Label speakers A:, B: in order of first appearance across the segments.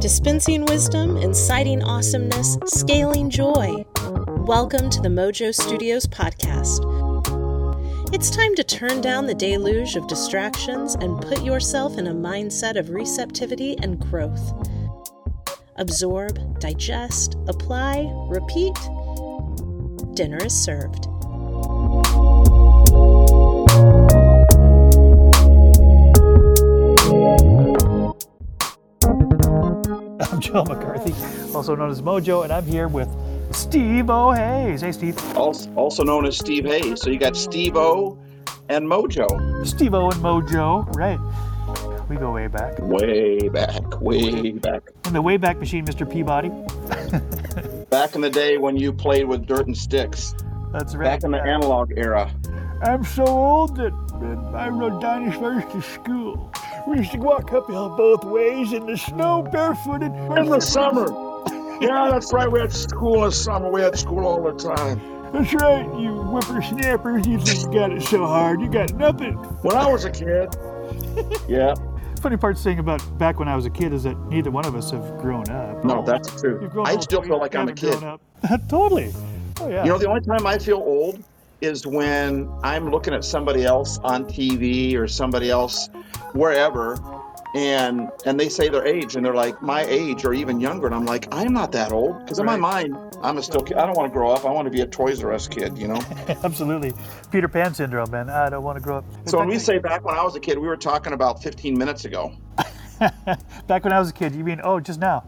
A: Dispensing wisdom, inciting awesomeness, scaling joy. Welcome to the Mojo Studios podcast. It's time to turn down the deluge of distractions and put yourself in a mindset of receptivity and growth. Absorb, digest, apply, repeat. Dinner is served.
B: I'm Joe McCarthy, also known as Mojo, and I'm here with Steve O. Hays. Hey, Steve.
C: also, known as Steve Hays. So you got Steve O and Mojo.
B: Steve O and Mojo, right. We go way back.
C: Way back, way back.
B: In the Wayback Machine, Mr. Peabody.
C: Back in the day when you played with dirt and sticks.
B: That's right.
C: Back in the analog era.
B: I'm so old that I rode dinosaurs to school. We used to walk uphill both ways in the snow barefooted.
C: In the summer. Yeah, that's right. We had school in the summer. We had school all the time.
B: That's right, you whippersnappers. You just got it so hard. You got nothing.
C: When I was a kid. Yeah.
B: Funny part saying about back when I was a kid is that neither one of us have grown up.
C: No, that's true. I still feel like I'm a kid.
B: totally. Oh yeah.
C: You know, the only time I feel old is when I'm looking at somebody else on TV or somebody else wherever, and and they say their age, and they're like my age or even younger, and I'm like, I'm not that old because in my mind, I'm a still kid. I don't want to grow up. I want to be a Toys R Us kid. You know.
B: Absolutely. Peter Pan syndrome, man. I don't want to grow up. In
C: so when we say back when I was a kid, we were talking about 15 minutes ago.
B: back when I was a kid, you mean oh just now?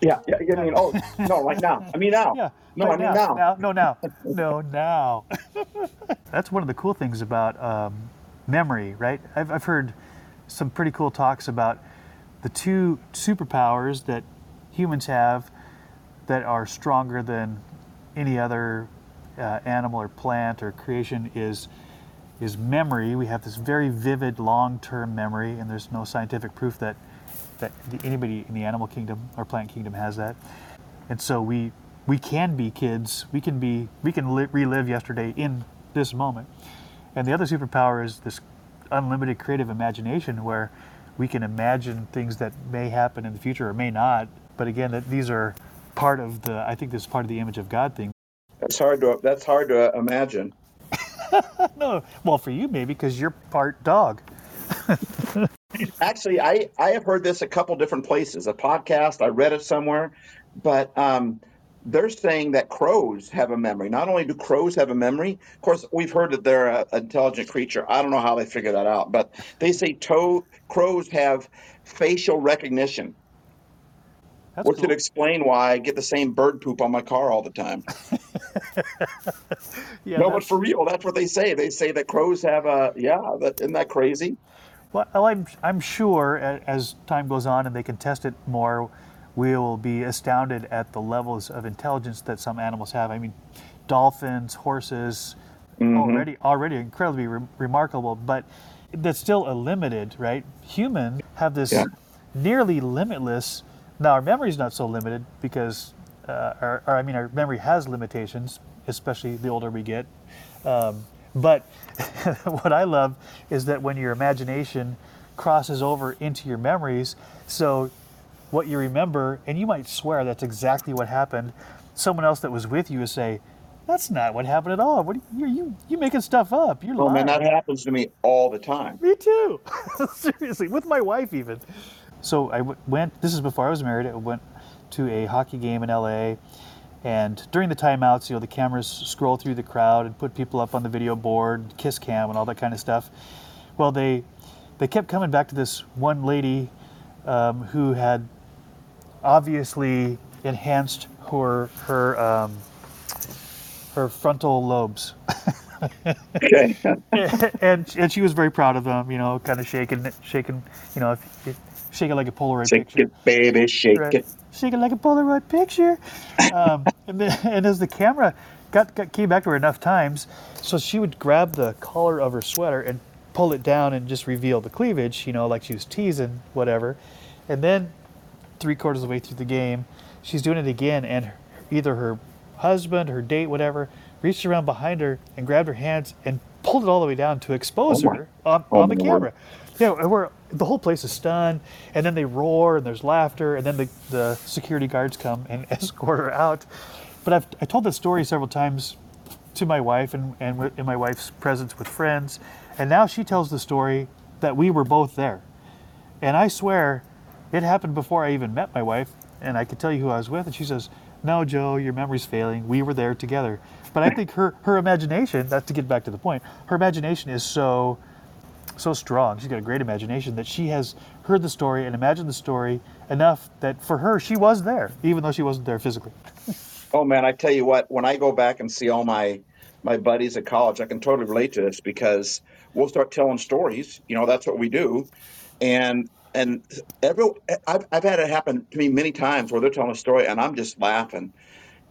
C: Yeah, yeah. I mean, oh no, right now. I mean now.
B: Yeah.
C: No,
B: right
C: I mean now.
B: No, now. no, now. That's one of the cool things about um, memory, right? I've, I've heard some pretty cool talks about the two superpowers that humans have that are stronger than any other uh, animal or plant or creation is is memory. We have this very vivid long-term memory, and there's no scientific proof that that the- anybody in the animal kingdom or plant kingdom has that. And so we we can be kids. We can be we can li- relive yesterday in this moment. And the other superpower is this unlimited creative imagination, where we can imagine things that may happen in the future or may not. But again, that these are part of the. I think this is part of the image of God thing.
C: That's hard to. That's hard to imagine.
B: No, well, for you maybe because you're part dog.
C: Actually, I, I have heard this a couple different places, a podcast, I read it somewhere, but um, they're saying that crows have a memory. Not only do crows have a memory, of course, we've heard that they're an intelligent creature. I don't know how they figure that out, but they say crows have facial recognition,
B: That's
C: which
B: cool.
C: would explain why I get the same bird poop on my car all the time.
B: yeah,
C: no, but for real, that's what they say. They say that crows have a, yeah, that, isn't that crazy?
B: Well, I'm, I'm sure as time goes on and they can test it more, we will be astounded at the levels of intelligence that some animals have. I mean, dolphins, horses, already already incredibly re- remarkable, but that's still a limited, right? Humans have this
C: Yeah.
B: nearly limitless. Now our memory is not so limited because, uh, our, our, I mean, our memory has limitations, especially the older we get. Um, but what I love is that when your imagination crosses over into your memories, so what you remember, and you might swear that's exactly what happened. Someone else that was with you would say, "That's not what happened at all. What are you you you making stuff up? You're
C: Oh
B: lying."
C: man, that happens to me all the time.
B: Me too. Seriously, with my wife even. So I w- went. This is before I was married. I went to a hockey game in LA, and during the timeouts, you know, the cameras scroll through the crowd and put people up on the video board, kiss cam, and all that kind of stuff. Well, they they kept coming back to this one lady um, who had obviously enhanced her her um, her frontal lobes.
C: Okay.
B: and and she was very proud of them, you know, kind of shaking, shaking, you know, if, if, shaking like a Polaroid
C: Shake
B: picture.
C: Shake it, baby, shake
B: Right.
C: it.
B: Shaking like a Polaroid picture. Um, and, then, and as the camera got, got came back to her enough times, so she would grab the collar of her sweater and pull it down and just reveal the cleavage, you know, like she was teasing, whatever. And then three quarters of the way through the game, she's doing it again, and either her husband, her date, whatever, reached around behind her and grabbed her hands and pulled it all the way down to expose
C: Oh
B: her on,
C: oh
B: on the
C: my
B: camera.
C: Lord.
B: Yeah, and we're the whole place is stunned, and then they roar and there's laughter, and then the, the security guards come and escort her out. But I've I told this story several times to my wife and, and in my wife's presence with friends, and now she tells the story that we were both there. And I swear, it happened before I even met my wife, and I could tell you who I was with. And she says, "No, Joe, your memory's failing. We were there together." But I think her her imagination. That's to get back to the point. Her imagination is so so strong. She's got a great imagination that she has heard the story and imagined the story enough that for her she was there, even though she wasn't there physically.
C: Oh man, I tell you what, when I go back and see all my my buddies at college, I can totally relate to this because we'll start telling stories. You know, that's what we do, and and every I've I've had it happen to me many times where they're telling a story and I'm just laughing,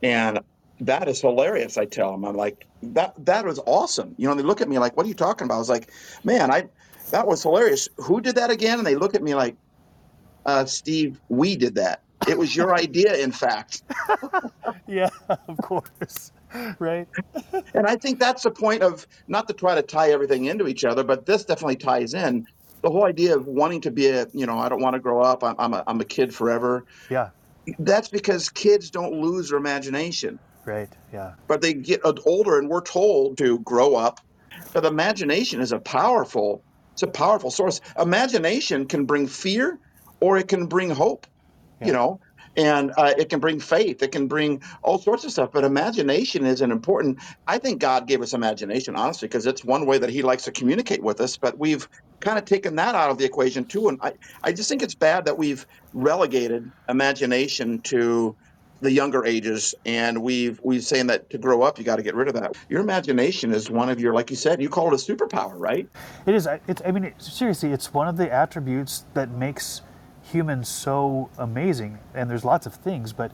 C: and that is hilarious. I tell them, I'm like that that was awesome. You know, and they look at me like, "What are you talking about?" I was like, "Man, I that was hilarious. Who did that again?" And they look at me like, uh, "Steve, we did that. It was your idea, in fact."
B: Yeah, of course. right?
C: And I think that's the point of not to try to tie everything into each other, but this definitely ties in. The whole idea of wanting to be a, you know, I don't want to grow up. I'm, I'm, a, I'm a kid forever.
B: Yeah,
C: That's because kids don't lose their imagination,
B: right. Yeah.
C: but they get older and we're told to grow up. But imagination is a powerful, it's a powerful source. Imagination can bring fear or it can bring hope,
B: Yeah.
C: you know, and uh, it can bring faith. It can bring all sorts of stuff. But imagination is an important, I think God gave us imagination, honestly, because it's one way that he likes to communicate with us. But we've kind of taken that out of the equation too. And I, I just think it's bad that we've relegated imagination to the younger ages and we've we've saying that to grow up you got to get rid of that your imagination is one of your like you said you call it a superpower right
B: It is. It's. I mean, it, seriously, it's one of the attributes that makes humans so amazing. And there's lots of things, but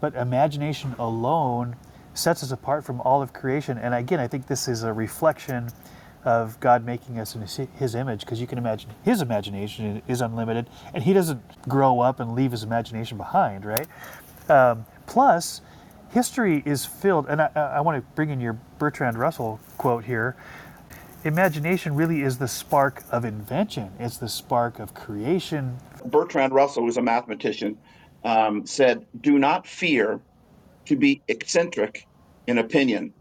B: but imagination alone sets us apart from all of creation. And again, I think this is a reflection of God making us in His, his image, because you can imagine His imagination is unlimited, and He doesn't grow up and leave His imagination behind, right? Um, plus, history is filled, and I, I want to bring in your Bertrand Russell quote here imagination really is the spark of invention. It's the spark of creation.
C: bertrand russell who's a mathematician um, said do not fear to be eccentric in opinion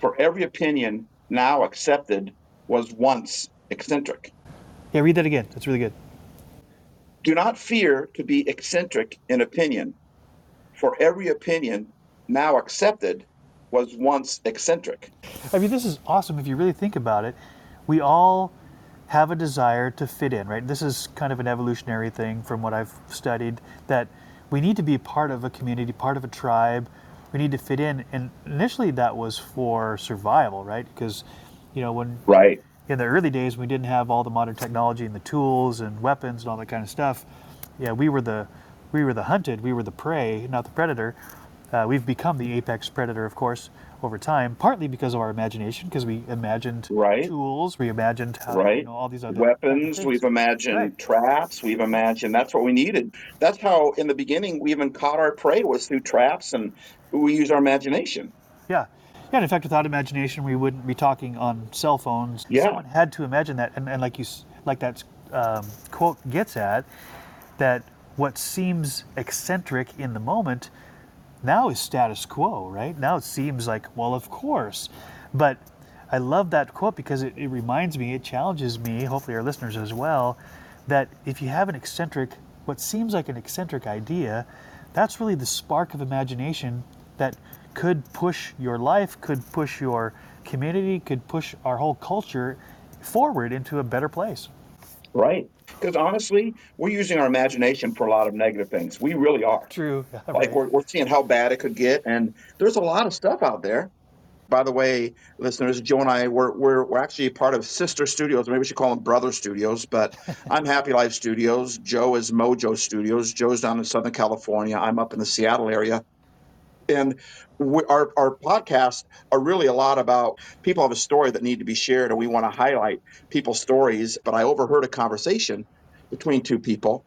C: for every opinion now accepted was once eccentric
B: Yeah, read that again. That's really good.
C: do not fear to be eccentric in opinion for every opinion now accepted was once eccentric
B: I mean, this is awesome if you really think about it. We all have a desire to fit in, right? This is kind of an evolutionary thing from what I've studied that we need to be part of a community, part of a tribe. We need to fit in. And initially that was for survival, right? Because, you know, when
C: right
B: in the early days we didn't have all the modern technology and the tools and weapons and all that kind of stuff yeah we were the we were the hunted we were the prey not the predator uh, we've become the apex predator of course over time partly because of our imagination because we imagined
C: Right.
B: tools we imagined how,
C: right?
B: you know, all these other
C: weapons.
B: things.
C: We've imagined
B: Right.
C: traps. We've imagined that's what we needed. That's how, in the beginning, we even caught our prey was through traps, and we use our imagination.
B: Yeah. Yeah, and in fact, without imagination, we wouldn't be talking on cell phones.
C: Yeah.
B: Someone had to imagine that, and, and like you, like that um, quote gets at, that what seems eccentric in the moment now is status quo, right? Now it seems like, well, of course. But I love that quote because it, it reminds me, it challenges me, hopefully our listeners as well, that if you have an eccentric, what seems like an eccentric idea, that's really the spark of imagination that could push your life, could push your community, could push our whole culture forward into a better place.
C: Right. Because honestly, we're using our imagination for a lot of negative things. We really are.
B: True.
C: Like we're, we're seeing how bad it could get, and there's a lot of stuff out there. By the way, listeners, Joe and I we're we're, we're actually part of sister studios. Maybe we should call them brother studios. But I'm Happy Life Studios. Joe is Mojo Studios. Joe's down in Southern California. I'm up in the Seattle area. And we, our our podcasts are really a lot about people have a story that need to be shared, and we want to highlight people's stories. But I overheard a conversation between two people,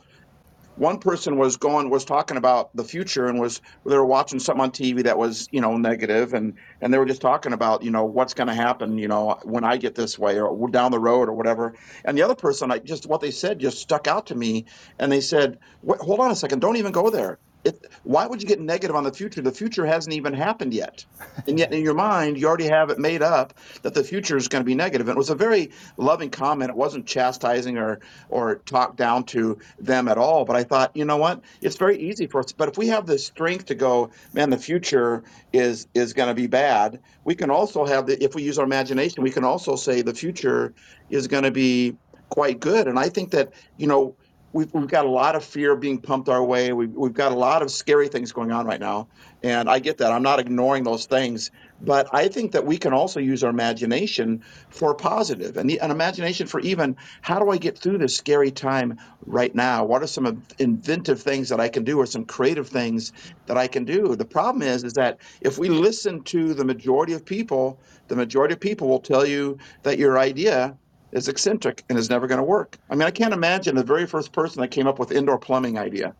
C: one person was going was talking about the future and was they were watching something on TV that was you know negative and and they were just talking about you know what's going to happen you know when I get this way or down the road or whatever and the other person I just what they said just stuck out to me and they said hold on a second don't even go there it, why would you get negative on the future? The future hasn't even happened yet. And yet in your mind, you already have it made up that the future is going to be negative. And it was a very loving comment. It wasn't chastising or, or talked down to them at all. But I thought, you know what? It's very easy for us. But if we have the strength to go, man, the future is, is going to be bad, we can also have the, if we use our imagination, we can also say the future is going to be quite good. And I think that, you know, we've, we've got a lot of fear being pumped our way. We've, we've got a lot of scary things going on right now. And I get that. I'm not ignoring those things. But I think that we can also use our imagination for positive and an imagination for even how do I get through this scary time right now? What are some inventive things that I can do or some creative things that I can do? The problem is, is that if we listen to the majority of people, the majority of people will tell you that your idea is eccentric and is never going to work. I mean, I can't imagine the very first person that came up with indoor plumbing idea.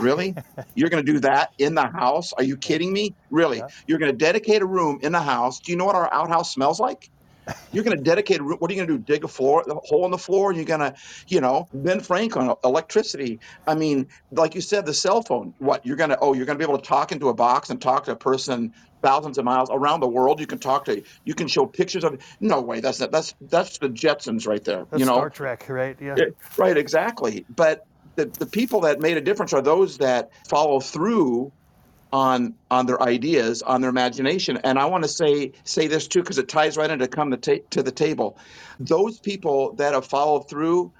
C: Really? You're going to do that in the house? Are you kidding me? Really? Yeah. You're going to dedicate a room in the house. Do you know what our outhouse smells like? You're going to dedicate. What are you going to do? Dig a floor, a hole in the floor, and you're going to, you know, Ben Franklin, electricity. I mean, like you said, the cell phone. What you're going to? Oh, you're going to be able to talk into a box and talk to a person thousands of miles around the world. You can talk to, you can show pictures of. No way, that's not, that's that's the Jetsons right there.
B: That's
C: you know,
B: Star Trek, right? Yeah,
C: right, exactly. But the the people that made a difference are those that follow through on on their ideas, on their imagination. And I want to say say this too because it ties right into come to, ta- to the table. Those people that have followed through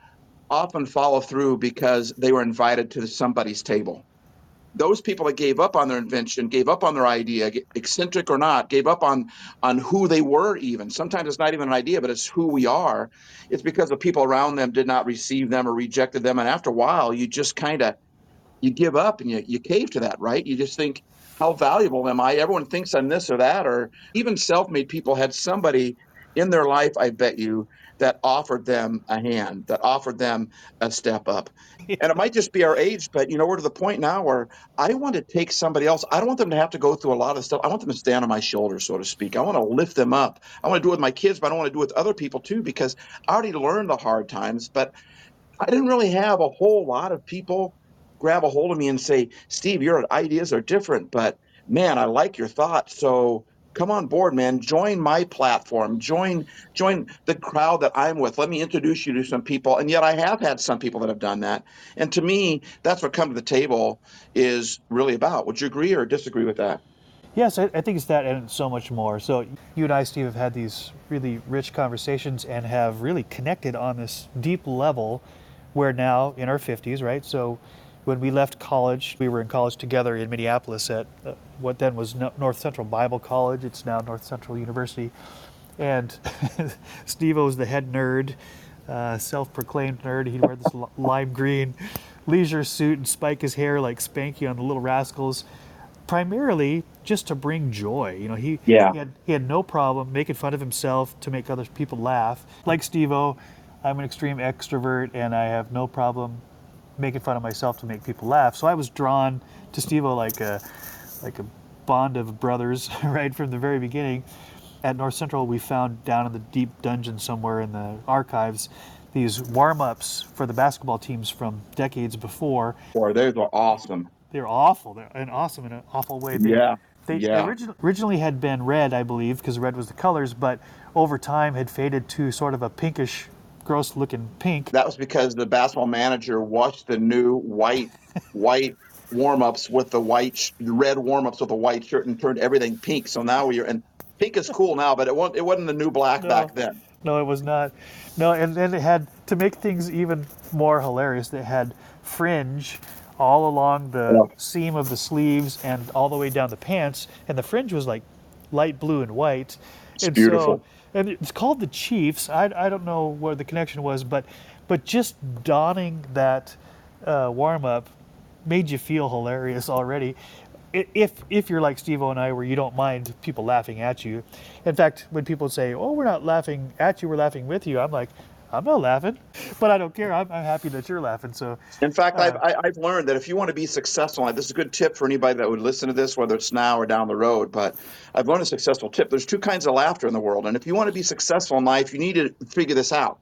C: often follow through because they were invited to somebody's table those people that gave up on their invention, gave up on their idea, eccentric or not, gave up on on who they were even. Sometimes it's not even an idea, but it's who we are. It's because the people around them did not receive them or rejected them. And after a while, you just kind of you give up and you, you cave to that, right? You just think, how valuable am I? Everyone thinks I'm this or that, or even self-made people had somebody in their life, I bet you, that offered them a hand, that offered them a step up. And it might just be our age, but you know, we're to the point now where I want to take somebody else. I don't want them to have to go through a lot of stuff. I want them to stand on my shoulders, so to speak. I want to lift them up. I want to do it with my kids, but I don't want to do it with other people too, because I already learned the hard times, but I didn't really have a whole lot of people grab a hold of me and say, Steve, your ideas are different, but man, I like your thoughts. So come on board, man. Join my platform. Join join the crowd that I'm with. Let me introduce you to some people. And yet I have had some people that have done that. And to me, that's what come to the table is really about. Would you agree or disagree with that?
B: Yes, I, I think it's that and so much more. So you and I, Steve, have had these really rich conversations and have really connected on this deep level where now in our 50s, right? So when we left college, we were in college together in Minneapolis at uh, what then was North Central Bible College. It's now North Central University. And Steve was the head nerd, uh, self proclaimed nerd. He'd wear this lime green leisure suit and spike his hair like Spanky on the Little Rascals, primarily just to bring joy. You know, he,
C: yeah.
B: he, had, he had no problem making fun of himself to make other people laugh. Like Steve O, I'm an extreme extrovert and I have no problem making fun of myself to make people laugh. So I was drawn to Steve like a like a bond of brothers right from the very beginning. At North Central, we found down in the deep dungeon somewhere in the archives these warm-ups for the basketball teams from decades before.
C: Boy, those were awesome.
B: They're awful. They're and awesome in an awful way.
C: They, yeah.
B: They
C: yeah.
B: Origi- originally had been red, I believe, because red was the colors, but over time had faded to sort of a pinkish gross looking pink.
C: That was because the basketball manager washed the new white white warm ups with the white red warm ups with a white shirt and turned everything pink. So now we're and pink is cool now, but it wasn't it wasn't the new black no, back then.
B: No, it was not. No, and then it had to make things even more hilarious. They had fringe all along the yeah. seam of the sleeves and all the way down the pants, and the fringe was like light blue and white.
C: It's and beautiful.
B: So, and it's called the Chiefs. I, I don't know where the connection was, but but just donning that uh, warm up made you feel hilarious already. If if you're like Steve and I, where you don't mind people laughing at you. In fact, when people say, "Oh, we're not laughing at you, we're laughing with you," I'm like, I'm not laughing, but I don't care. I'm, I'm happy that you're laughing. So,
C: In fact,
B: Uh,
C: I've, I- I've learned that if you want to be successful, and this is a good tip for anybody that would listen to this, whether it's now or down the road, but I've learned a successful tip. There's two kinds of laughter in the world. And if you want to be successful in life, you need to figure this out.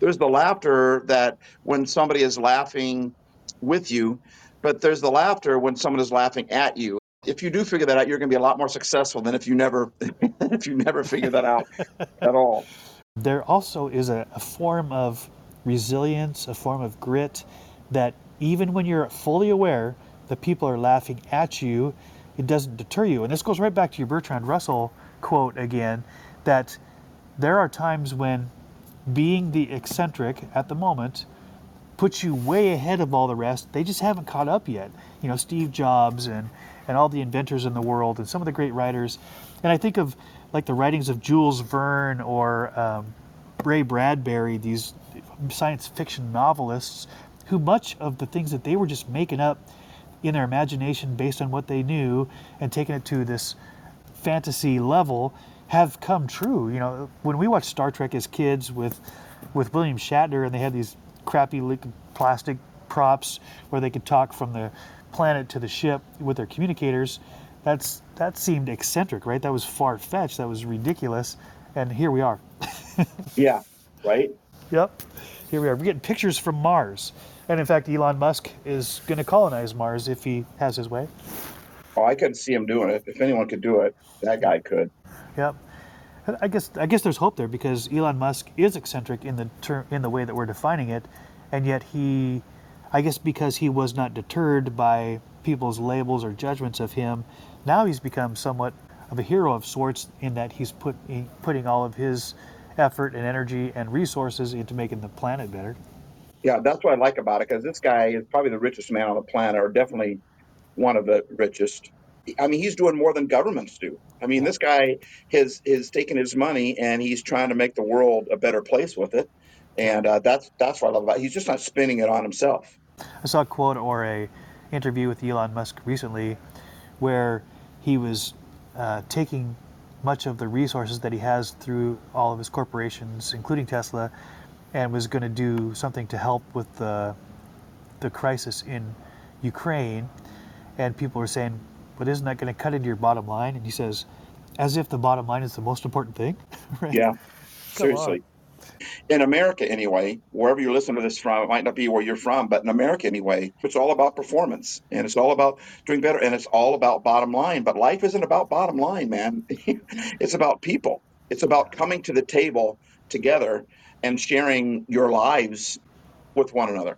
C: There's the laughter that when somebody is laughing with you, but there's the laughter when someone is laughing at you. If you do figure that out, you're going to be a lot more successful than if you never, if you never figure that out at all.
B: There also is a, a form of resilience, a form of grit that even when you're fully aware that people are laughing at you, it doesn't deter you. And this goes right back to your Bertrand Russell quote again that there are times when being the eccentric at the moment puts you way ahead of all the rest. They just haven't caught up yet. You know, Steve Jobs and, and all the inventors in the world and some of the great writers. And I think of like the writings of Jules Verne or um, Ray Bradbury, these science fiction novelists, who much of the things that they were just making up in their imagination based on what they knew and taking it to this fantasy level have come true. You know, when we watched Star Trek as kids with with William Shatner and they had these crappy plastic props where they could talk from the planet to the ship with their communicators, that's that seemed eccentric, right? That was far fetched, that was ridiculous. And here we are.
C: Yeah, right?
B: Yep. Here we are. We're getting pictures from Mars. And in fact, Elon Musk is going to colonize Mars if he has his way.
C: Oh, I couldn't see him doing it. If anyone could do it, that guy could.
B: Yep. I guess I guess there's hope there because Elon Musk is eccentric in the ter- in the way that we're defining it, and yet he, I guess because he was not deterred by people's labels or judgments of him, now he's become somewhat of a hero of sorts in that he's put he, putting all of his effort and energy and resources into making the planet better.
C: Yeah, that's what I like about it because this guy is probably the richest man on the planet, or definitely one of the richest. I mean, he's doing more than governments do. I mean, this guy has has taken his money and he's trying to make the world a better place with it, and uh, that's that's what I love about. it. He's just not spending it on himself.
B: I saw a quote or a interview with Elon Musk recently, where he was uh, taking much of the resources that he has through all of his corporations, including Tesla, and was going to do something to help with the the crisis in Ukraine. And people were saying, "But isn't that going to cut into your bottom line?" And he says, "As if the bottom line is the most important thing." right?
C: Yeah,
B: Come
C: seriously. In America, anyway, wherever you're listening to this from, it might not be where you're from, but in America, anyway, it's all about performance and it's all about doing better and it's all about bottom line. But life isn't about bottom line, man. it's about people. It's about coming to the table together and sharing your lives with one another.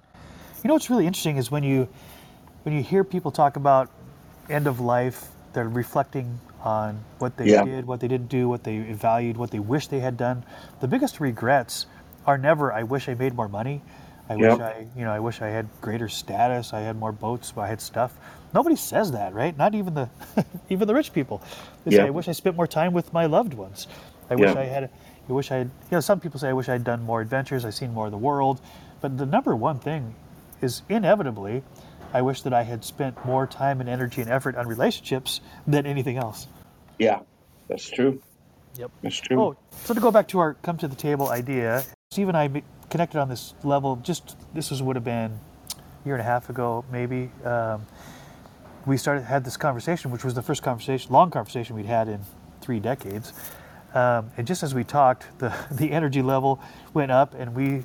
B: You know what's really interesting is when you when you hear people talk about end of life, they're reflecting on what they
C: Yeah.
B: did, what they didn't do, what they valued, what they wish they had done. The biggest regrets are never I wish I made more money. I wish I, you know, I wish I had greater status, I had more boats, I had stuff. Nobody says that, right? Not even the even the rich people. They say I wish I spent more time with my loved ones. I wish I had I wish I had, you know, some people say I wish I'd done more adventures, I've seen more of the world. But the number one thing is inevitably, I wish that I had spent more time and energy and effort on relationships than anything else.
C: Yeah, that's true.
B: Yep.
C: That's true.
B: Oh, so to go back to our come to the table idea, Steve and I connected on this level. Just this was would have been a year and a half ago, maybe. Um, we started had this conversation, which was the first conversation, long conversation we'd had in three decades. Um, and just as we talked, the the energy level went up, and we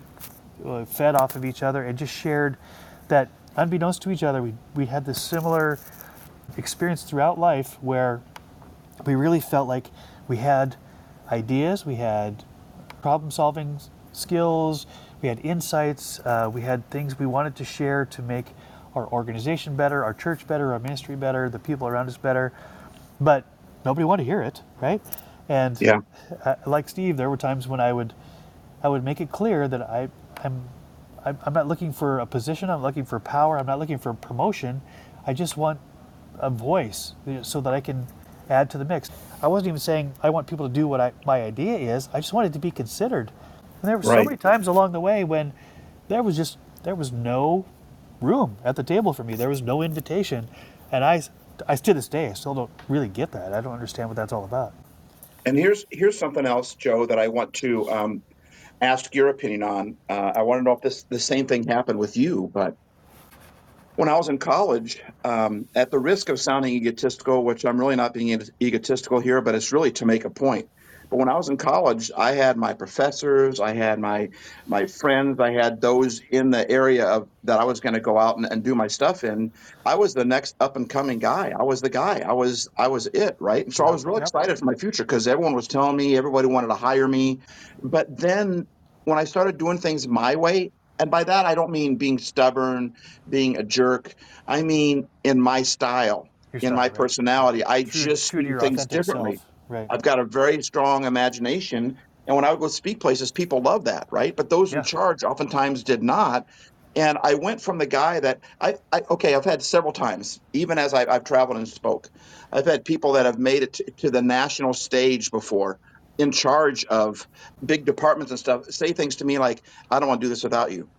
B: uh, fed off of each other and just shared that, unbeknownst to each other, we we had this similar experience throughout life where we really felt like we had ideas, we had problem solving skills, we had insights, uh, we had things we wanted to share to make our organization better, our church better, our ministry better, the people around us better. But nobody wanted to hear it, right? And
C: Yeah.
B: uh, like Steve, there were times when I would, I would make it clear that I, I'm, I'm I'm not looking for a position. I'm looking for power. I'm not looking for promotion. I just want a voice so that I can add to the mix. I wasn't even saying I want people to do what I, my idea is. I just wanted to be considered. And there were so many times along the way when there was just there was no room at the table for me. There was no invitation, and I, I to this day I still don't really get that. I don't understand what that's all about.
C: And here's here's something else, Joe, that I want to um, ask your opinion on. Uh, I want to know if this the same thing happened with you. But when I was in college, um, at the risk of sounding egotistical, which I'm really not being egotistical here, but it's really to make a point. But when I was in college, I had my professors, I had my my friends, I had those in the area of that I was going to go out and, and do my stuff in. I was the next up and coming guy. I was the guy. I was I was it, right? And so I was really excited for my future because everyone was telling me, everybody wanted to hire me. But then when I started doing things my way, and by that I don't mean being stubborn, being a jerk. I mean in my style,
B: Your
C: in
B: style,
C: my
B: right.
C: personality. I
B: True-
C: just
B: true
C: do things differently.
B: Right.
C: I've got a very strong imagination. And when I would go speak places, people love that, right? But those
B: Yeah.
C: in charge oftentimes did not. And I went from the guy that I, I okay, I've had several times, even as I, I've traveled and spoke, I've had people that have made it to, to the national stage before, in charge of big departments and stuff, say things to me like, "I don't want to do this without you,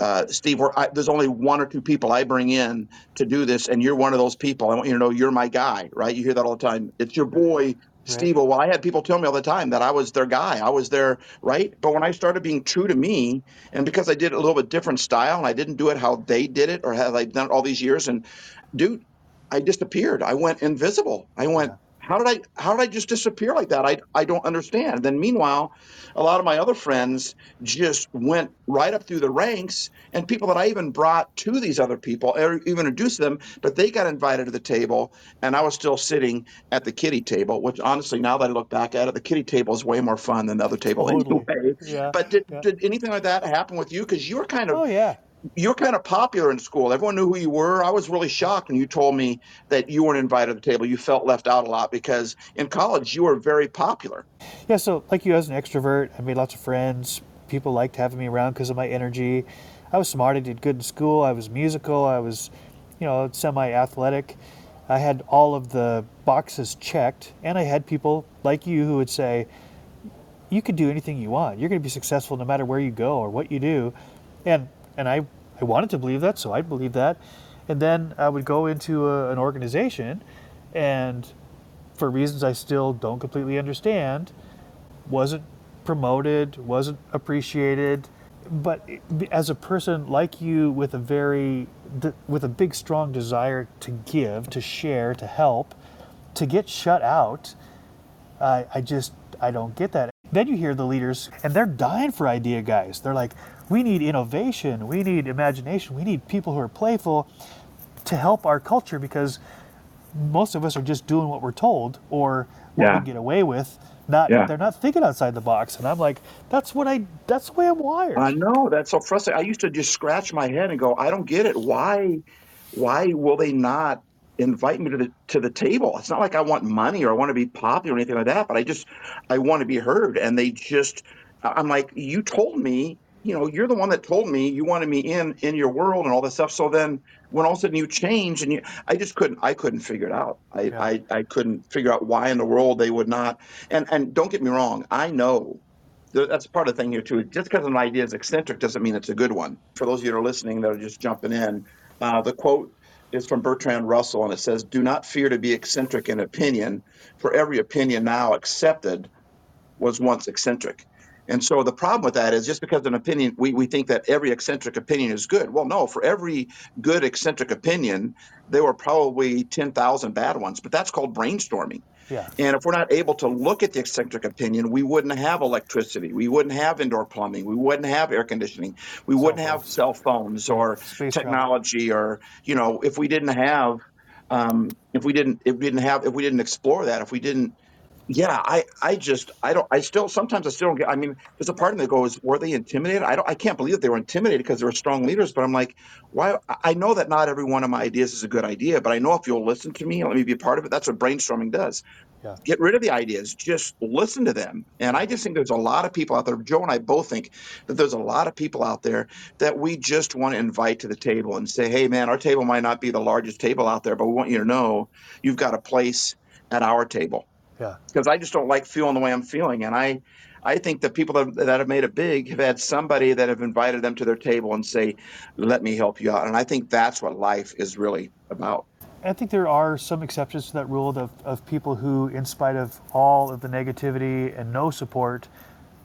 C: uh, Steve. I, there's only one or two people I bring in to do this, and you're one of those people. I want you to know you're my guy, right? You hear that all the time. It's your boy, Steve. Well, I had people tell me all the time that I was their guy. I was their right. But when I started being true to me, and because I did it a little bit different style, and I didn't do it how they did it or how I've done it all these years, and dude, I disappeared. I went invisible. I went. How did I? How did I just disappear like that? I I don't understand. then meanwhile, a lot of my other friends just went right up through the ranks, and people that I even brought to these other people, or even introduced them, but they got invited to the table, and I was still sitting at the kiddie table. Which honestly, now that I look back at it, the kiddie table is way more fun than the other table
B: Totally.
C: anyway.
B: Yeah.
C: But did,
B: yeah.
C: did anything like that happen with you? Because you were kind of
B: Oh yeah.
C: You were kind of popular in school. Everyone knew who you were. I was really shocked when you told me that you weren't invited to the table. You felt left out a lot because in college you were very popular.
B: Yeah, so like you, as an extrovert, I made lots of friends. People liked having me around because of my energy. I was smart. I did good in school. I was musical. I was, you know, semi-athletic. I had all of the boxes checked, and I had people like you who would say, "You could do anything you want. You're going to be successful no matter where you go or what you do," and and I I wanted to believe that, so I believed that, and then I would go into a, an organization, and for reasons I still don't completely understand, wasn't promoted, wasn't appreciated. But as a person like you, with a very, with a big, strong desire to give, to share, to help, to get shut out, I, I just, I don't get that. Then you hear the leaders, and they're dying for idea guys. They're like, we need innovation, we need imagination, we need people who are playful to help our culture because most of us are just doing what we're told or what
C: Yeah.
B: we get away with. Not
C: Yeah.
B: they're not thinking outside the box. And I'm like, that's what I that's the way I'm wired.
C: I know that's so frustrating. I used to just scratch my head and go, I don't get it. Why, why will they not invite me to the to the table? It's not like I want money or I want to be popular or anything like that, but I just I want to be heard. And they just, I'm like, you told me, you know, you're the one that told me you wanted me in in your world and all this stuff. So then when all of a sudden you change and you, I just couldn't, I couldn't figure it out. I,
B: Yeah.
C: I, I couldn't figure out why in the world they would not. And and don't get me wrong, I know that's part of the thing here too. Just because an idea is eccentric doesn't mean it's a good one. For those of you that are listening that are just jumping in, uh, the quote is from Bertrand Russell, and it says, "Do not fear to be eccentric in opinion, for every opinion now accepted was once eccentric." And so the problem with that is just because an opinion, we, we think that every eccentric opinion is good. Well, no, for every good eccentric opinion, there were probably 10,000 bad ones, but that's called brainstorming.
B: yeah.
C: And if we're not able to look at the eccentric opinion, we wouldn't have electricity. We wouldn't have indoor plumbing. We wouldn't have air conditioning. We wouldn't have cell phones or
B: Space
C: technology or, you know, if we didn't have, um, if we didn't, if we didn't have, if we didn't explore that, if we didn't, yeah, I, I just, I don't, I still, sometimes I still don't get, I mean, there's a part of me that goes, were they intimidated? I don't, I can't believe that they were intimidated because they were strong leaders, but I'm like, why? I- I know that not every one of my ideas is a good idea, but I know if you'll listen to me and let me be a part of it, that's what brainstorming does.
B: Yeah.
C: Get rid of the ideas, just listen to them. And I just think there's a lot of people out there. Joe and I both think that there's a lot of people out there that we just want to invite to the table and say, hey, man, our table might not be the largest table out there, but we want you to know you've got a place at our table
B: Yeah.
C: because I just don't like feeling the way I'm feeling. And I, I think the people that, that have made it big have had somebody that have invited them to their table and say, "Let me help you out." And I think that's what life is really about.
B: I think there are some exceptions to that rule of, of people who, in spite of all of the negativity and no support,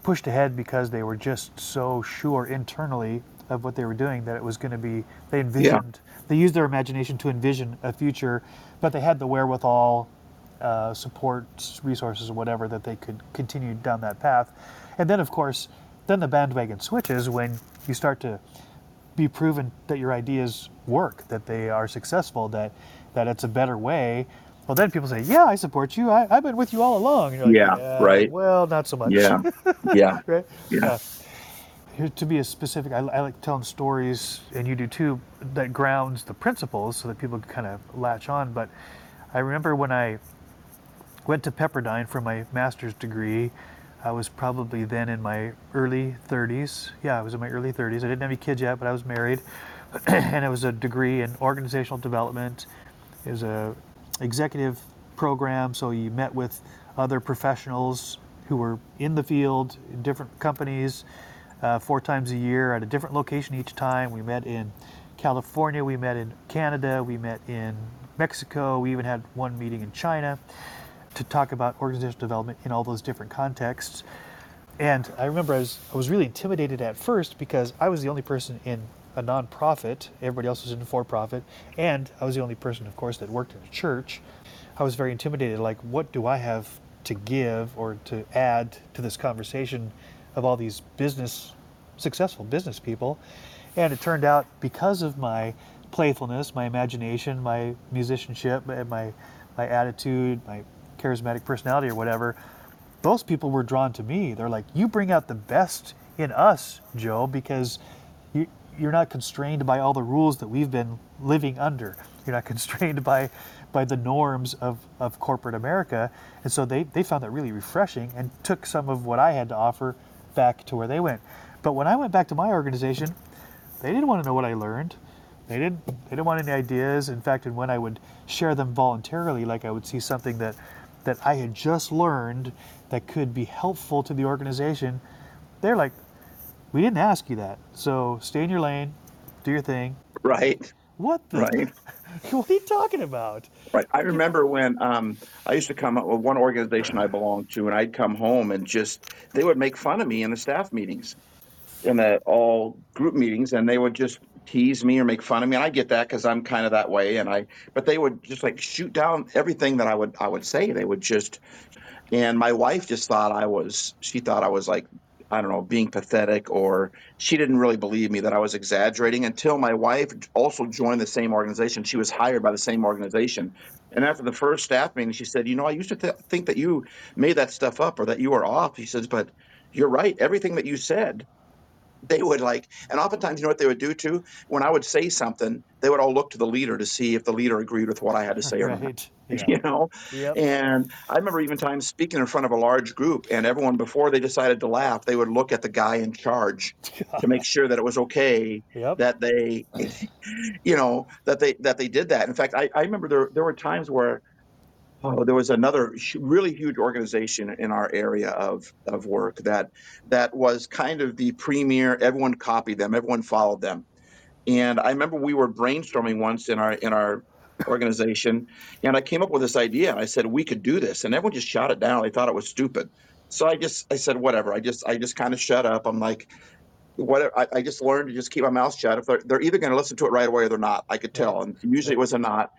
B: pushed ahead because they were just so sure internally of what they were doing that it was going to be. They envisioned. Yeah. They used their imagination to envision a future, but they had the wherewithal, uh, support, resources, or whatever that they could continue down that path. And then, of course, then the bandwagon switches when you start to be proven that your ideas work, that they are successful, that that it's a better way. Well, then people say, "Yeah, I support you. I, have been with you all along."
C: Like, yeah, yeah, right.
B: Well, not so much.
C: Yeah, yeah,
B: right.
C: Yeah. Uh,
B: to be a specific, I, I, like telling stories, and you do too, that grounds the principles so that people can kind of latch on. But I remember when I went to Pepperdine for my master's degree, I was probably then in my early 30s. Yeah, I was in my early 30s. I didn't have any kids yet, but I was married. and it was a degree in organizational development. It was a executive program, so you met with other professionals who were in the field in different companies uh, four times a year at a different location each time. We met in California, we met in Canada, we met in Mexico, we even had one meeting in China to talk about organizational development in all those different contexts. And I remember I was, I was really intimidated at first because I was the only person in a nonprofit, everybody else was in for profit, and I was the only person, of course, that worked in a church. I was very intimidated like, what do I have to give or to add to this conversation of all these business, successful business people? And it turned out because of my playfulness, my imagination, my musicianship, my, my attitude, my charismatic personality or whatever, those people were drawn to me. They're like, you bring out the best in us, Joe, because you, you're not constrained by all the rules that we've been living under. You're not constrained by by the norms of, of corporate America. And so they, they found that really refreshing and took some of what I had to offer back to where they went. But when I went back to my organization, they didn't want to know what I learned. They didn't they didn't want any ideas. In fact, and when I would share them voluntarily, like I would see something that that I had just learned that could be helpful to the organization, they're like, we didn't ask you that. So stay in your lane, do your thing.
C: Right.
B: What the?
C: Right.
B: what are you talking about?
C: Right. I remember when um, I used to come up with one organization I belonged to, and I'd come home and just they would make fun of me in the staff meetings, in the all group meetings, and they would just tease me or make fun of me. And I get that because I'm kind of that way. And I, but they would just like shoot down everything that I would I would say. They would just, and my wife just thought I was. She thought I was like I don't know, being pathetic, or she didn't really believe me that I was exaggerating until my wife also joined the same organization. She was hired by the same organization. And after the first staff meeting, she said, You know, I used to th- think that you made that stuff up or that you were off. She says, But you're right. Everything that you said they would like, and oftentimes, you know what they would do too? When I would say something, they would all look to the leader to see if the leader agreed with what I had to say right. or not. Yeah. You know,
B: yep.
C: and I remember even times speaking in front of a large group, and everyone before they decided to laugh, they would look at the guy in charge to make sure that it was okay
B: yep.
C: that they, you know, that they that they did that. In fact, I, I remember there there were times where Oh, there was another really huge organization in our area of, of work that that was kind of the premier. Everyone copied them. Everyone followed them. And I remember we were brainstorming once in our in our organization, and I came up with this idea. And I said we could do this, and everyone just shot it down. They thought it was stupid. So I just I said whatever. I just I just kind of shut up. I'm like, whatever. I, I just learned to just keep my mouth shut. If they're, they're either going to listen to it right away or they're not, I could tell. And usually it was a not.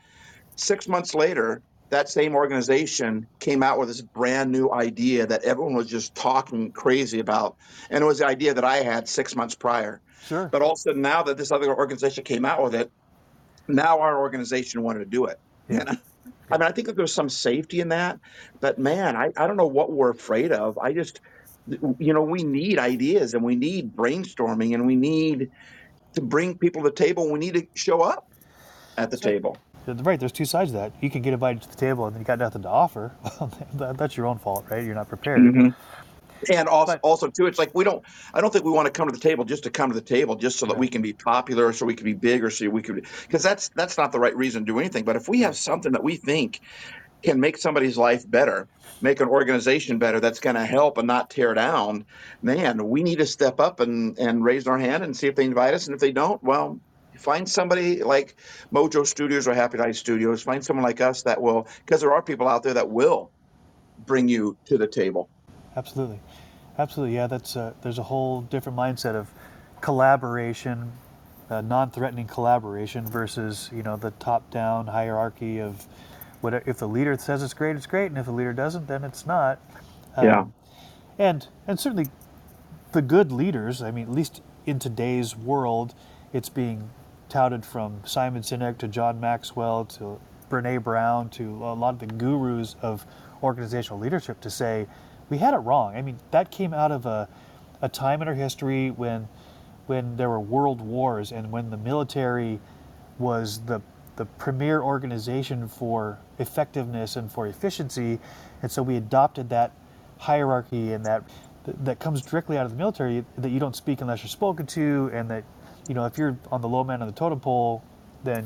C: Six months later, that same organization came out with this brand new idea that everyone was just talking crazy about. And it was the idea that I had six months prior.
B: Sure.
C: But all of a sudden, now that this other organization came out with it, now our organization wanted to do it.
B: Yeah. And
C: I mean, I think that there's some safety in that. But man, I, I don't know what we're afraid of. I just, you know, we need ideas and we need brainstorming and we need to bring people to the table. We need to show up at the table
B: right, there's two sides to that. You can get invited to the table and then you got nothing to offer. that's your own fault, right? You're not prepared.
C: Mm-hmm. And also, but, also too, it's like we don't. I don't think we want to come to the table just to come to the table, just so that we can be popular, so we can be big, or so we could. Because that's that's not the right reason to do anything. But if we have something that we think can make somebody's life better, make an organization better, that's going to help and not tear down, man, we need to step up and and raise our hand and see if they invite us. And if they don't, well, Find somebody like Mojo Studios or Happy Life Studios. Find someone like us that will, because there are people out there that will bring you to the table.
B: Absolutely. Absolutely, yeah. That's a, there's a whole different mindset of collaboration, uh, non-threatening collaboration versus you know the top-down hierarchy of what if the leader says it's great, it's great, and if the leader doesn't, then it's not.
C: Um, yeah.
B: And and certainly, the good leaders. I mean, at least in today's world, it's being touted from Simon Sinek to John Maxwell to Brene Brown to a lot of the gurus of organizational leadership to say we had it wrong. I mean, that came out of a, a time in our history when when there were world wars and when the military was the the premier organization for effectiveness and for efficiency, and so we adopted that hierarchy and that that comes directly out of the military that you don't speak unless you're spoken to, and that you know if you're on the low man on the totem pole, then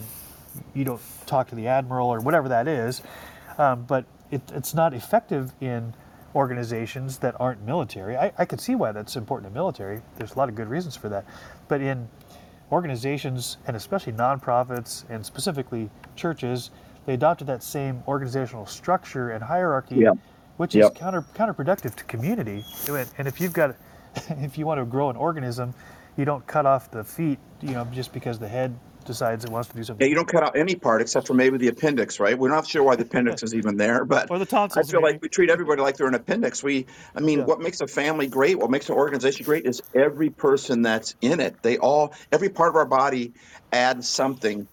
B: you don't talk to the admiral or whatever that is. Um, but it, it's not effective in organizations that aren't military. I, I could see why that's important in military. There's a lot of good reasons for that. But in organizations, and especially nonprofits and specifically churches, they adopted that same organizational structure and hierarchy,
C: yeah.
B: which yep. is counter counterproductive to community. And if you've got, if you want to grow an organism, you don't cut off the feet, you know, just because the head decides it wants to do something.
C: Yeah, you don't cut out any part except for maybe the appendix, right? We're not sure why the appendix is even there, but
B: or the tonsils,
C: I feel
B: maybe.
C: like we treat everybody like they're an appendix. We, I mean, yeah. what makes a family great, what makes an organization great, is every person that's in it. They all, every part of our body adds something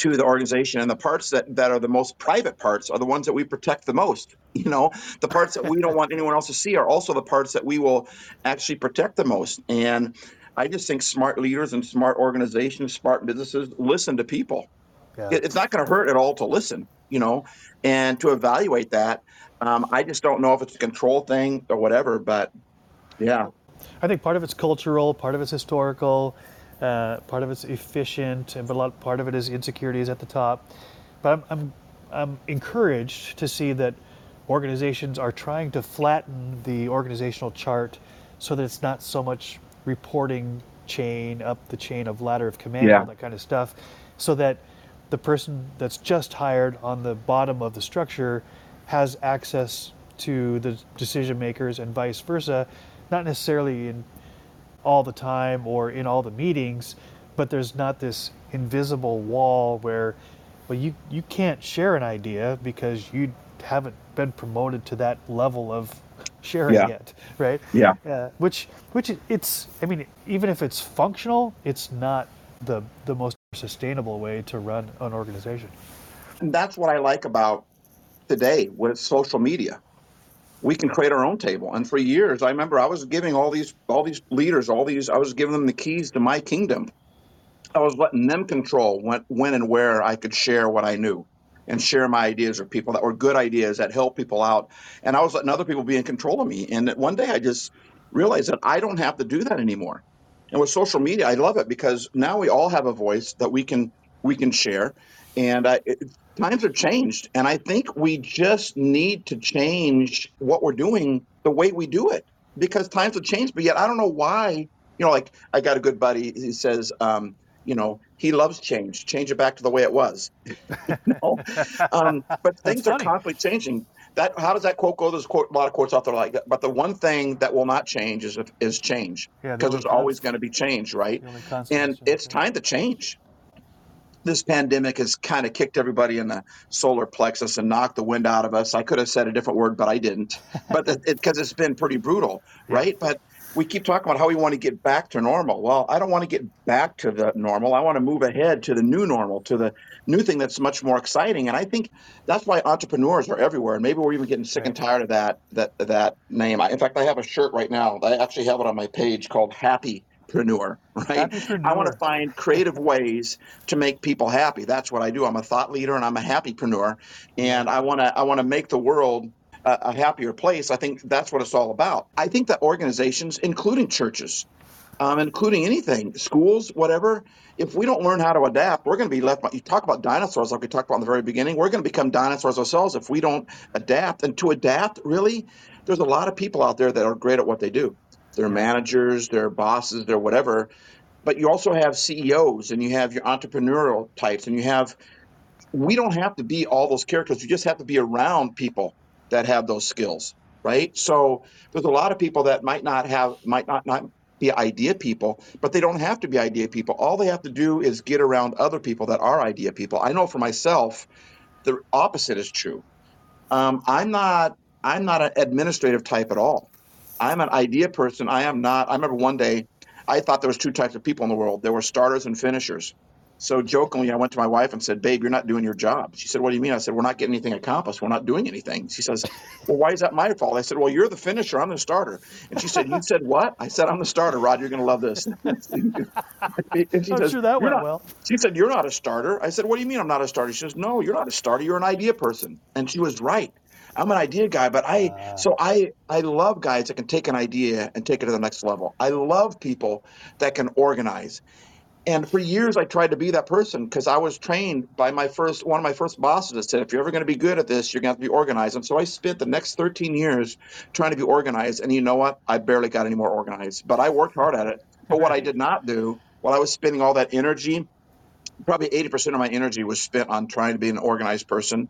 C: to the organization and the parts that, that are the most private parts are the ones that we protect the most you know the parts that we don't want anyone else to see are also the parts that we will actually protect the most and I just think smart leaders and smart organizations, smart businesses listen to people. Yeah. It's not going to hurt at all to listen, you know, and to evaluate that. Um, I just don't know if it's a control thing or whatever, but yeah.
B: I think part of it's cultural, part of it's historical, uh, part of it's efficient, but a lot part of it is insecurities at the top. But I'm, I'm, I'm encouraged to see that organizations are trying to flatten the organizational chart so that it's not so much reporting chain up the chain of ladder of command, yeah. all that kind of stuff, so that the person that's just hired on the bottom of the structure has access to the decision makers and vice versa, not necessarily in all the time or in all the meetings, but there's not this invisible wall where well you you can't share an idea because you haven't been promoted to that level of sharing yeah. it, right?
C: Yeah.
B: Uh, which which it's I mean even if it's functional, it's not the the most sustainable way to run an organization.
C: And that's what I like about today with social media. We can create our own table. And for years, I remember I was giving all these all these leaders all these I was giving them the keys to my kingdom. I was letting them control when, when and where I could share what I knew and share my ideas with people that were good ideas that help people out. And I was letting other people be in control of me. And one day I just realized that I don't have to do that anymore. And with social media, I love it because now we all have a voice that we can we can share. And I, it, times have changed, and I think we just need to change what we're doing the way we do it because times have changed. But yet, I don't know why. You know, like I got a good buddy. He says, um, you know, he loves change. Change it back to the way it was. know? um, but things are constantly changing. That how does that quote go? There's quote, a lot of quotes out there like that. But the one thing that will not change is is change because yeah, there's always going to be change, right? And it's time to change. This pandemic has kind of kicked everybody in the solar plexus and knocked the wind out of us. I could have said a different word, but I didn't. But because it, it's been pretty brutal, right? But we keep talking about how we want to get back to normal. Well, I don't want to get back to the normal. I want to move ahead to the new normal, to the new thing that's much more exciting. And I think that's why entrepreneurs are everywhere. And maybe we're even getting sick and tired of that that that name. in fact, I have a shirt right now. I actually have it on my page called Happy Preneur, right? I want to find creative ways to make people happy. That's what I do. I'm a thought leader and I'm a happypreneur, and I want to I want to make the world a, a happier place. I think that's what it's all about. I think that organizations, including churches, um, including anything, schools, whatever, if we don't learn how to adapt, we're going to be left. You talk about dinosaurs, like we talked about in the very beginning. We're going to become dinosaurs ourselves if we don't adapt. And to adapt, really, there's a lot of people out there that are great at what they do. They're managers, they're bosses, they're whatever. But you also have CEOs and you have your entrepreneurial types and you have. We don't have to be all those characters. We just have to be around people that have those skills. right? So there's a lot of people that might not have, might not, not be idea people, but they don't have to be idea people. All they have to do is get around other people that are idea people. I know for myself, the opposite is true. Um, I'm not, I'm not an administrative type at all. I'm an idea person. I am not. I remember one day, I thought there was two types of people in the world. There were starters and finishers. So jokingly, I went to my wife and said, "Babe, you're not doing your job." She said, "What do you mean?" I said, "We're not getting anything accomplished. We're not doing anything." She says, "Well, why is that my fault?" I said, "Well, you're the finisher. I'm the starter." And she said, "You said what?" I said, "I'm the starter, Rod. You're going to love this."
B: I'm says, sure that went
C: not,
B: well.
C: She said, "You're not a starter." I said, "What do you mean I'm not a starter?" She says, "No, you're not a starter. You're an idea person." And she was right. I'm an idea guy, but I uh, so I I love guys that can take an idea and take it to the next level. I love people that can organize. And for years, I tried to be that person because I was trained by my first one of my first bosses that said, if you're ever going to be good at this, you're going to have to be organized. And so I spent the next 13 years trying to be organized. And you know what? I barely got any more organized, but I worked hard at it. But what I did not do while I was spending all that energy, probably 80% of my energy was spent on trying to be an organized person.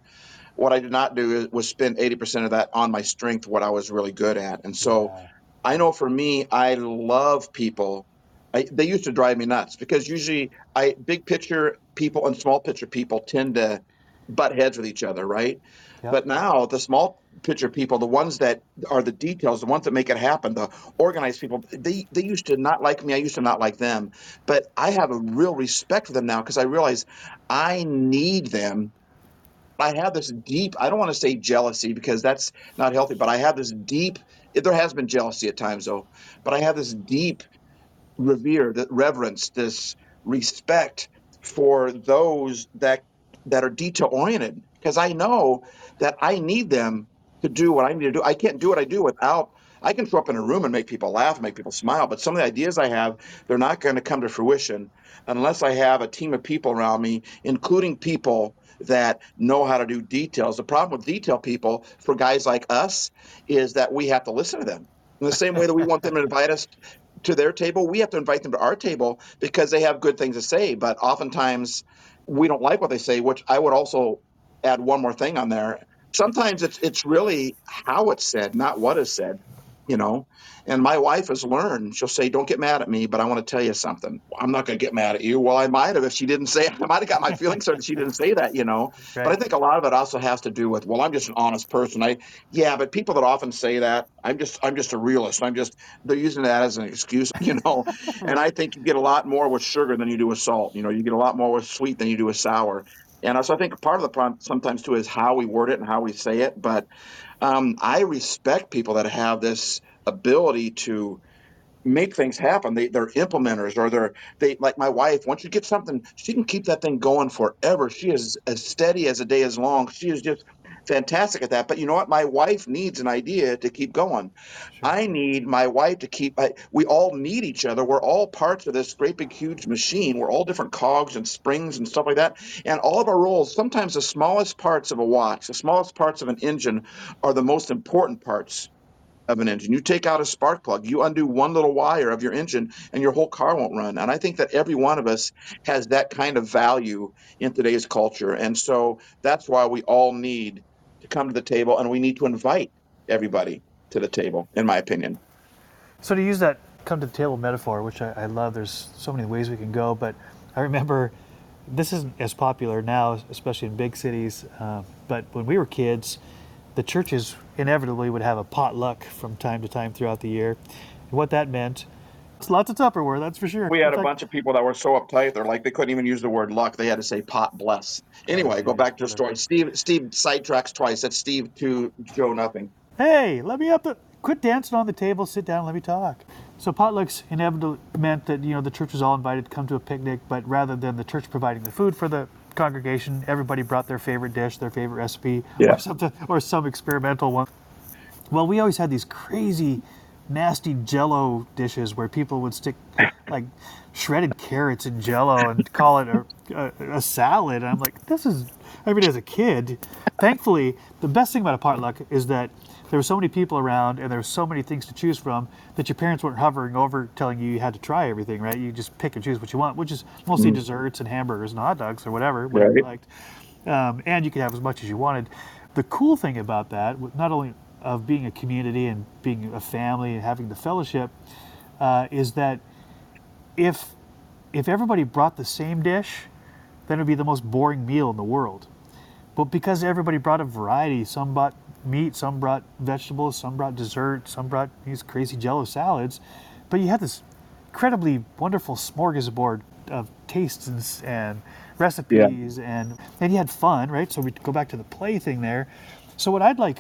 C: What I did not do was spend 80% of that on my strength, what I was really good at. And so yeah. I know for me, I love people I, they used to drive me nuts because usually I big picture people and small picture people tend to butt heads with each other, right? Yep. But now the small picture people, the ones that are the details, the ones that make it happen, the organized people, they they used to not like me. I used to not like them, but I have a real respect for them now because I realize I need them. I have this deep. I don't want to say jealousy because that's not healthy, but I have this deep. There has been jealousy at times though, but I have this deep revere, that reverence, this respect for those that that are detail oriented because I know that I need them to do what I need to do. I can't do what I do without I can show up in a room and make people laugh, make people smile, but some of the ideas I have, they're not going to come to fruition unless I have a team of people around me, including people that know how to do details. The problem with detail people for guys like us is that we have to listen to them. In the same way that we want them to invite us to their table. We have to invite them to our table because they have good things to say. But oftentimes we don't like what they say, which I would also add one more thing on there. Sometimes it's it's really how it's said, not what is said you know. And my wife has learned. She'll say, "Don't get mad at me, but I want to tell you something." I'm not going to get mad at you. Well, I might have if she didn't say. It. I might have got my feelings hurt if she didn't say that, you know. Right. But I think a lot of it also has to do with, well, I'm just an honest person. I, yeah, but people that often say that, I'm just, I'm just a realist. I'm just, they're using that as an excuse, you know. and I think you get a lot more with sugar than you do with salt. You know, you get a lot more with sweet than you do with sour. And so I think part of the problem sometimes too is how we word it and how we say it. But um, I respect people that have this ability to make things happen. They, they're implementers or they're they like my wife. Once you get something, she can keep that thing going forever. She is as steady as a day is long. She is just fantastic at that. But you know what? My wife needs an idea to keep going. Sure. I need my wife to keep. I, we all need each other. We're all parts of this great big huge machine. We're all different cogs and springs and stuff like that. And all of our roles. Sometimes the smallest parts of a watch, the smallest parts of an engine, are the most important parts of an engine. You take out a spark plug, you undo one little wire of your engine, and your whole car won't run. And I think that every one of us has that kind of value in today's culture. And so that's why we all need come to the table and we need to invite everybody to the table, in my opinion.
B: So to use that come to the table metaphor, which I, I love, there's so many ways we can go, but I remember this isn't as popular now, especially in big cities, uh, but when we were kids, the churches inevitably would have a potluck from time to time throughout the year. And what that meant, it's lots of Tupperware, that's for sure.
C: We had a bunch of people that were so uptight, they're like, they couldn't even use the word luck. They had to say pot bless. Anyway, go back to the story. Steve, Steve sidetracks twice. That's Steve to Joe nothing.
B: Hey, let me up the, quit dancing on the table, sit down, let me talk. So potlucks inevitably meant that, you know, the church was all invited to come to a picnic, but rather than the church providing the food for the congregation, everybody brought their favorite dish, their favorite recipe, yeah. or something, or some experimental one. Well, we always had these crazy, nasty Jello dishes where people would stick like shredded carrots in Jello and call it a, a, a salad. And I'm like, this is. I mean, as a kid, thankfully, the best thing about a potluck is that there were so many people around and there were so many things to choose from that your parents weren't hovering over telling you you had to try everything, right? You just pick and choose what you want, which is mostly mm. desserts and hamburgers and hot dogs or whatever, whatever right. you liked. Um, and you could have as much as you wanted. The cool thing about that, was not only of being a community and being a family and having the fellowship uh, is that if if everybody brought the same dish, then it would be the most boring meal in the world. But because everybody brought a variety, some brought meat, some brought vegetables, some brought dessert, some brought these crazy jello salads, but you had this incredibly wonderful smorgasbord of tastes and, and recipes and and you had fun, right? So we go back to the play thing there. So what I'd like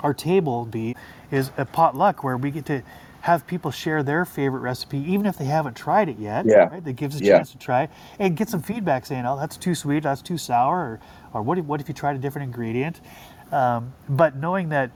B: our table be is a potluck where we get to have people share their favorite recipe, even if they haven't tried it yet.
C: Yeah.
B: Right? That gives a
C: Yeah.
B: chance to try and get some feedback saying, "Oh, that's too sweet, that's too sour," or, or what if what if you tried a different ingredient? Um, but knowing that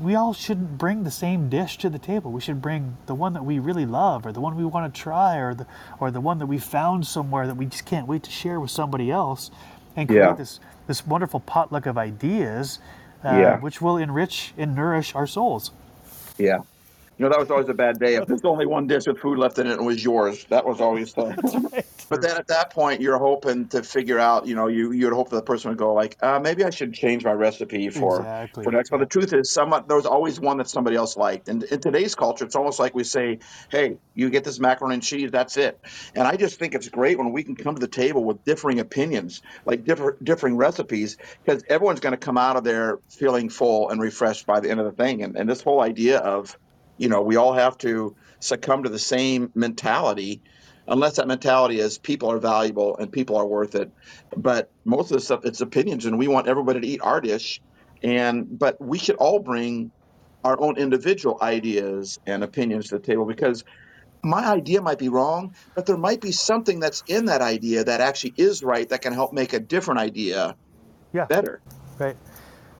B: we all shouldn't bring the same dish to the table. We should bring the one that we really love, or the one we want to try, or the or the one that we found somewhere that we just can't wait to share with somebody else, and create
C: Yeah.
B: this this wonderful potluck of ideas, uh,
C: Yeah.
B: which will enrich and nourish our souls.
C: Yeah. You know, that was always a bad day. If there's only one dish with food left in it and it was yours, that was always the. But then at that point, you're hoping to figure out, you know, you you'd hope that the person would go like, uh, maybe I should change my recipe for
B: Exactly.
C: for next. But the truth is, someone there's always one that somebody else liked. And in today's culture, it's almost like we say, hey, you get this macaroni and cheese, that's it. And I just think it's great when we can come to the table with differing opinions, like different differing recipes, because everyone's going to come out of there feeling full and refreshed by the end of the thing. And and this whole idea of you know, we all have to succumb to the same mentality, unless that mentality is people are valuable and people are worth it. But most of the stuff, it's opinions, and we want everybody to eat our dish. And but we should all bring our own individual ideas and opinions to the table because my idea might be wrong, but there might be something that's in that idea that actually is right that can help make a different idea
B: Yeah.
C: better.
B: Right.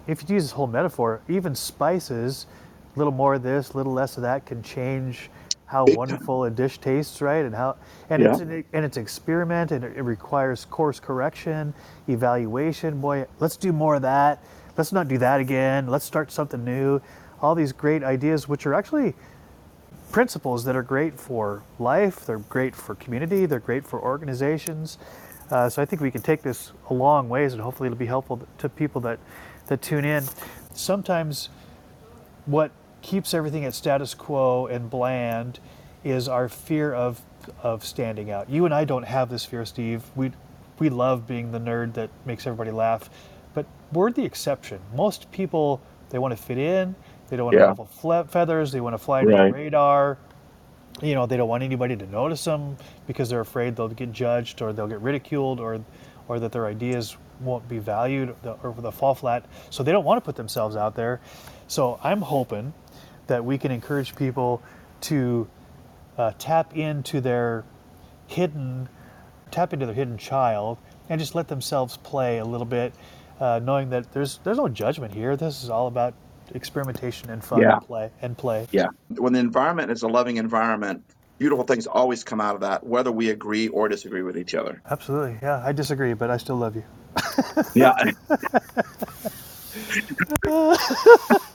B: If you use this whole metaphor, even spices, a little more of this, a little less of that, can change how wonderful a dish tastes, right? And how and
C: Yeah.
B: it's an, and it's experiment, and it, requires course correction, evaluation. Boy, let's do more of that. Let's not do that again. Let's start something new. All these great ideas, which are actually principles that are great for life, they're great for community, they're great for organizations. Uh, so I think we can take this a long ways, and hopefully it'll be helpful to people that that tune in. Sometimes, what keeps everything at status quo and bland is our fear of of standing out. You and I don't have this fear, Steve. We we love being the nerd that makes everybody laugh, but we're the exception. Most people they want to fit in. They don't want to ruffle fle- feathers. They want to fly under
C: Right.
B: the radar you know they don't want anybody to notice them because they're afraid they'll get judged or they'll get ridiculed or or that their ideas won't be valued or they'll fall flat so they don't want to put themselves out there so i'm hoping that we can encourage people to uh, tap into their hidden tap into their hidden child and just let themselves play a little bit uh, knowing that there's there's no judgment here this is all about experimentation and fun
C: Yeah.
B: and play and play
C: Yeah. When the environment is a loving environment, beautiful things always come out of that, whether we agree or disagree with each other.
B: Absolutely. Yeah, I disagree, but I still love you.
C: Yeah.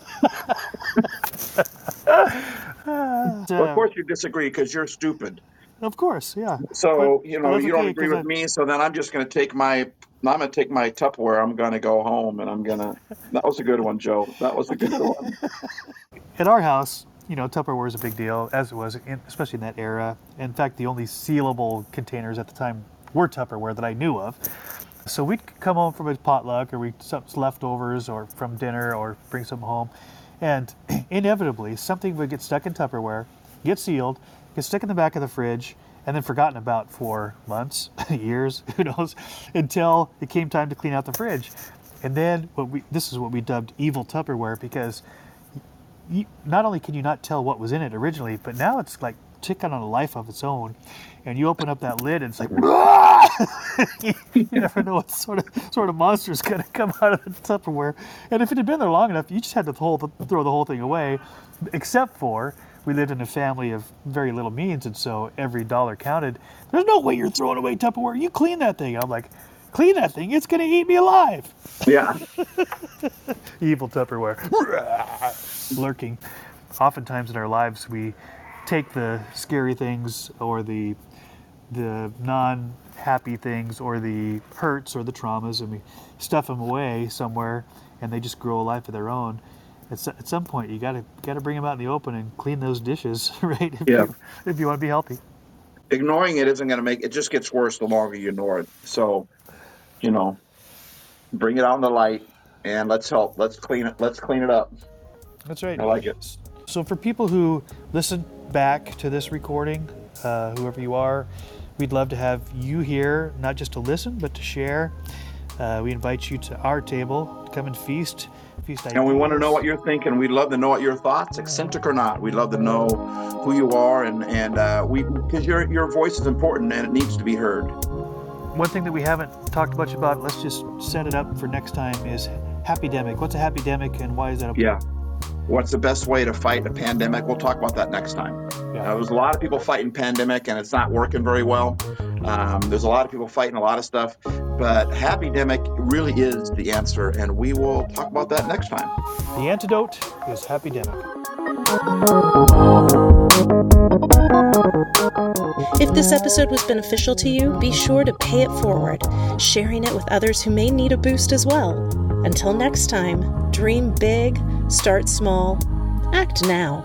C: well, of um, course you disagree because you're stupid.
B: Of course, yeah.
C: So,
B: But-
C: you know, you don't agree with
B: I-
C: me, so then I'm just going to take my I'm going to take my Tupperware. I'm going to go home and I'm going to That was a good one, Joe. That was a good one.
B: At our house, you know, Tupperware is a big deal, as it was, in, especially in that era. In fact, the only sealable containers at the time were Tupperware that I knew of. So we'd come home from a potluck, or we some leftovers, or from dinner, or bring some home, and inevitably something would get stuck in Tupperware, get sealed, get stuck in the back of the fridge, and then forgotten about for months, years, who knows, until it came time to clean out the fridge. And then what we this is what we dubbed evil Tupperware because you, not only can you not tell what was in it originally, but now it's like taken on a life of its own. And you open up that lid, and it's like, you, you never know what sort of sort of monster is going to come out of the Tupperware. And if it had been there long enough, you just had to whole, throw the whole thing away. Except for we lived in a family of very little means, and so every dollar counted. There's no way you're throwing away Tupperware. You clean that thing. I'm like, clean that thing. It's going to eat me alive
C: Yeah.
B: evil Tupperware lurking. Oftentimes in our lives, we take the scary things or the the non-happy things or the hurts or the traumas, and we stuff them away somewhere, and they just grow a life of their own. At, at some point, you gotta gotta bring them out in the open and clean those dishes, right? If
C: Yeah.
B: You, if you want to be healthy.
C: Ignoring it isn't going to make it just gets worse the longer you ignore it. So, you know, bring it out in the light and let's help. Let's clean it. Let's clean it up.
B: That's right.
C: I like it.
B: So for people who listen back to this recording, uh, whoever you are, we'd love to have you here, not just to listen, but to share. Uh, we invite you to our table to come and feast. Feast
C: And we want to know what you're thinking. We'd love to know what your thoughts, eccentric or not. We'd love to know who you are, and and uh, we because your your voice is important and it needs to be heard.
B: One thing that we haven't talked much about, let's just set it up for next time, is happydemic. What's a happydemic and why is that a
C: Yeah. What's the best way to fight a pandemic? We'll talk about that next time.
B: Yeah.
C: Uh, there's a lot of people fighting pandemic, and it's not working very well. Um, there's a lot of people fighting a lot of stuff, but happydemic really is the answer, and we will talk about that next time.
B: The antidote is happydemic.
A: If this episode was beneficial to you, be sure to pay it forward, sharing it with others who may need a boost as well. Until next time, dream big, start small, act now.